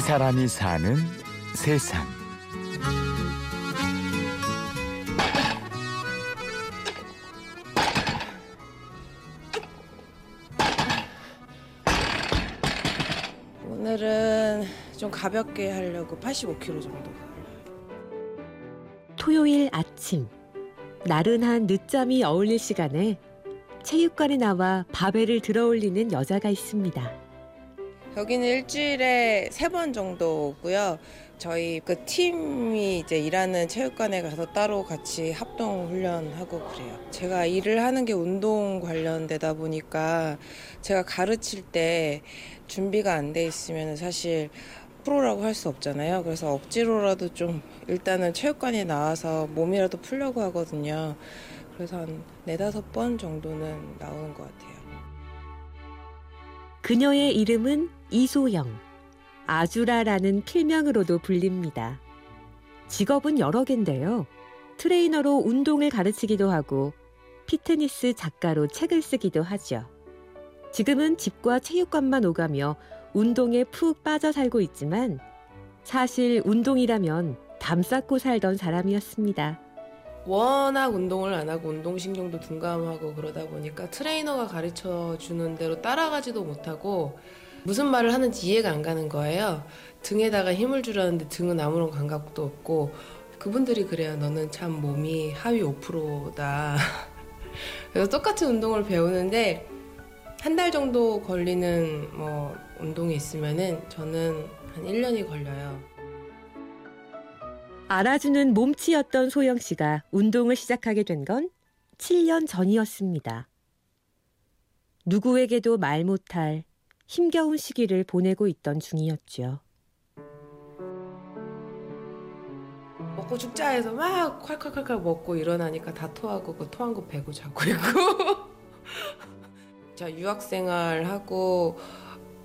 이 사람이 사는 세상. 오늘은 좀 가볍게 하려고 85kg 정도. 토요일 아침 나른한 늦잠이 어울릴 시간에 체육관에 나와 바벨을 들어올리는 여자가 있습니다. 여기는 일주일에 세 번 정도 오고요. 저희 그 팀이 이제 일하는 체육관에 가서 따로 같이 합동 훈련하고 그래요. 제가 일을 하는 게 운동 관련되다 보니까 제가 가르칠 때 준비가 안 돼 있으면 사실 프로라고 할 수 없잖아요. 그래서 억지로라도 좀 일단은 체육관에 나와서 몸이라도 풀려고 하거든요. 그래서 한 네다섯 번 정도는 나오는 것 같아요. 그녀의 이름은 이소영. 아주라라는 필명으로도 불립니다. 직업은 여러 개인데요. 트레이너로 운동을 가르치기도 하고 피트니스 작가로 책을 쓰기도 하죠. 지금은 집과 체육관만 오가며 운동에 푹 빠져 살고 있지만 사실 운동이라면 담 쌓고 살던 사람이었습니다. 워낙 운동을 안 하고 운동신경도 둔감하고 그러다 보니까 트레이너가 가르쳐 주는 대로 따라가지도 못하고 무슨 말을 하는지 이해가 안 가는 거예요. 등에다가 힘을 주려는데 등은 아무런 감각도 없고 그분들이 그래요. 너는 참 몸이 하위 5%다. 그래서 똑같은 운동을 배우는데 한 달 정도 걸리는 뭐 운동이 있으면은 저는 한 1년이 걸려요. 알아주는 몸치였던 소영 씨가 운동을 시작하게 된 건 7년 전이었습니다. 누구에게도 말 못할 힘겨운 시기를 보내고 있던 중이었죠. 먹고 죽자 해서 막 콸콸콸콸 먹고 일어나니까 다 토하고 그 토한 거 배고 자고 있고 자 유학생활 하고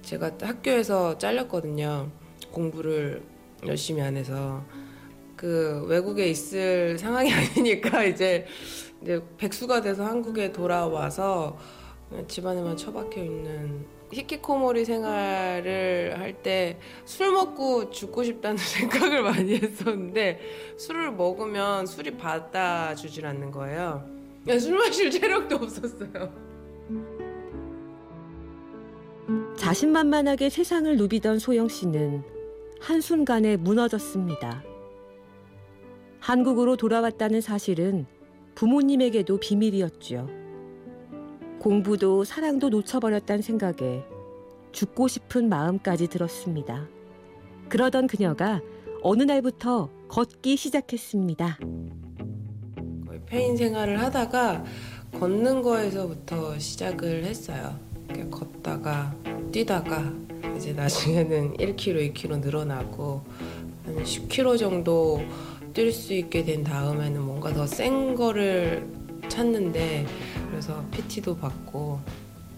제가 학교에서 잘렸거든요 공부를 열심히 안 해서 그 외국에 있을 상황이 아니니까 이제 이제 백수가 돼서 한국에 돌아와서 집안에만 처박혀 있는 히키코모리 생활을 할 때 술 먹고 죽고 싶다는 생각을 많이 했었는데 술을 먹으면 술이 받아주질 않는 거예요. 술 마실 체력도 없었어요. 자신만만하게 세상을 누비던 소영 씨는 한순간에 무너졌습니다. 한국으로 돌아왔다는 사실은 부모님에게도 비밀이었죠. 공부도 사랑도 놓쳐버렸다는 생각에 죽고 싶은 마음까지 들었습니다. 그러던 그녀가 어느 날부터 걷기 시작했습니다. 페인 생활을 하다가 걷는 거에서부터 시작을 했어요. 걷다가 뛰다가 이제 나중에는 1kg, 2kg 늘어나고 한 10kg 정도 뛸 수 있게 된 다음에는 뭔가 더 센 거를 찾는데 그래서 PT도 받고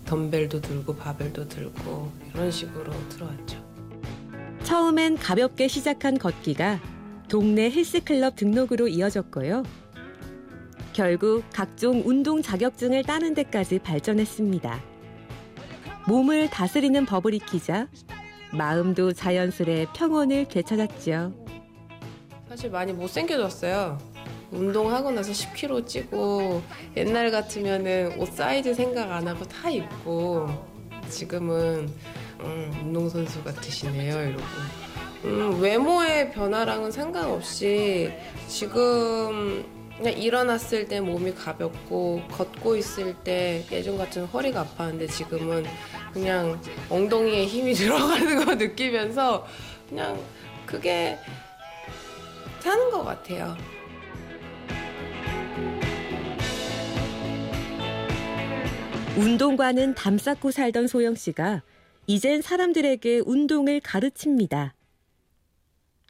덤벨도 들고 바벨도 들고 이런 식으로 들어왔죠. 처음엔 가볍게 시작한 걷기가 동네 헬스클럽 등록으로 이어졌고요. 결국 각종 운동 자격증을 따는 데까지 발전했습니다. 몸을 다스리는 법을 익히자 마음도 자연스레 평온을 되찾았죠. 사실 많이 못생겨졌어요. 운동하고 나서 10kg 찌고 옛날 같으면은 옷 사이즈 생각 안 하고 다 입고 지금은 음, 운동선수 같으시네요 이러고 음, 외모의 변화랑은 상관없이 지금 그냥 일어났을 때 몸이 가볍고 걷고 있을 때 예전 같은 허리가 아팠는데 지금은 그냥 엉덩이에 힘이 들어가는 거 느끼면서 그냥 그게 사는 것 같아요. 운동과는 담 쌓고 살던 소영 씨가 이젠 사람들에게 운동을 가르칩니다.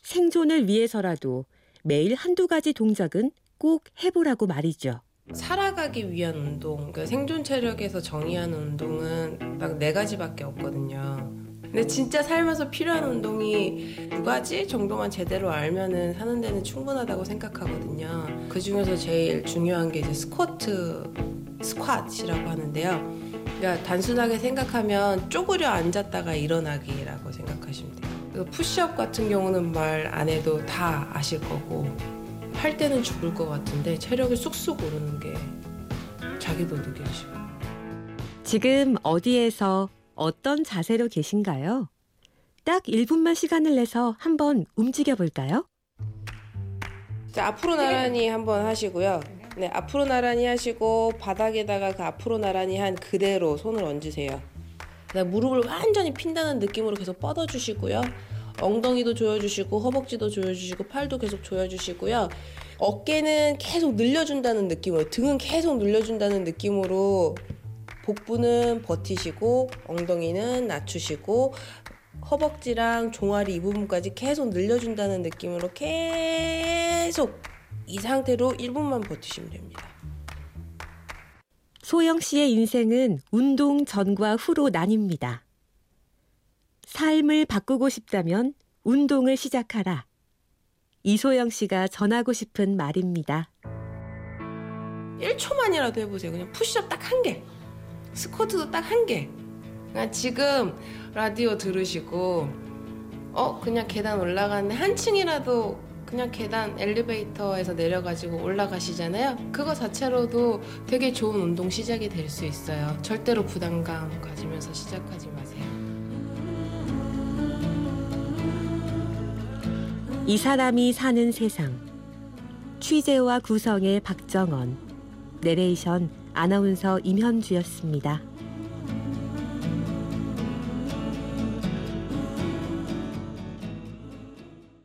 생존을 위해서라도 매일 한두 가지 동작은 꼭 해보라고 말이죠. 살아가기 위한 운동, 그러니까 생존 체력에서 정의하는 운동은 딱 네 가지밖에 없거든요. 근데 진짜 살면서 필요한 운동이 두 가지 정도만 제대로 알면은 사는 데는 충분하다고 생각하거든요. 그 중에서 제일 중요한 게 이제 스쿼트, 스쿼트이라고 하는데요. 그러니까 단순하게 생각하면 쪼그려 앉았다가 일어나기라고 생각하시면 돼요. 그래서 푸시업 같은 경우는 말 안 해도 다 아실 거고 할 때는 죽을 것 같은데 체력이 쑥쑥 오르는 게 자기도 느껴지고 지금 어디에서 어떤 자세로 계신가요? 딱 1분만 시간을 내서 한번 움직여 볼까요? 자 앞으로 나란히 한번 하시고요. 네 앞으로 나란히 하시고 바닥에다가 그 앞으로 나란히 한 그대로 손을 얹으세요. 그다음 무릎을 완전히 핀다는 느낌으로 계속 뻗어 주시고요. 엉덩이도 조여주시고 허벅지도 조여주시고 팔도 계속 조여주시고요. 어깨는 계속 늘려준다는 느낌으로 등은 계속 늘려준다는 느낌으로 복부는 버티시고 엉덩이는 낮추시고 허벅지랑 종아리 이 부분까지 계속 늘려준다는 느낌으로 계속 이 상태로 1분만 버티시면 됩니다. 소영 씨의 인생은 운동 전과 후로 나뉩니다. 삶을 바꾸고 싶다면 운동을 시작하라. 이소영 씨가 전하고 싶은 말입니다. 1초만이라도 해보세요. 그냥 푸시업 딱 한 개. 스쿼트도 딱 한 개. 그냥 지금 라디오 들으시고, 어, 그냥 계단 올라가는데 한 층이라도 그냥 계단 엘리베이터에서 내려가지고 올라가시잖아요. 그거 자체로도 되게 좋은 운동 시작이 될 수 있어요. 절대로 부담감 가지면서 시작하지 마세요. 이 사람이 사는 세상. 취재와 구성의 박정원. 내레이션 아나운서 임현주였습니다.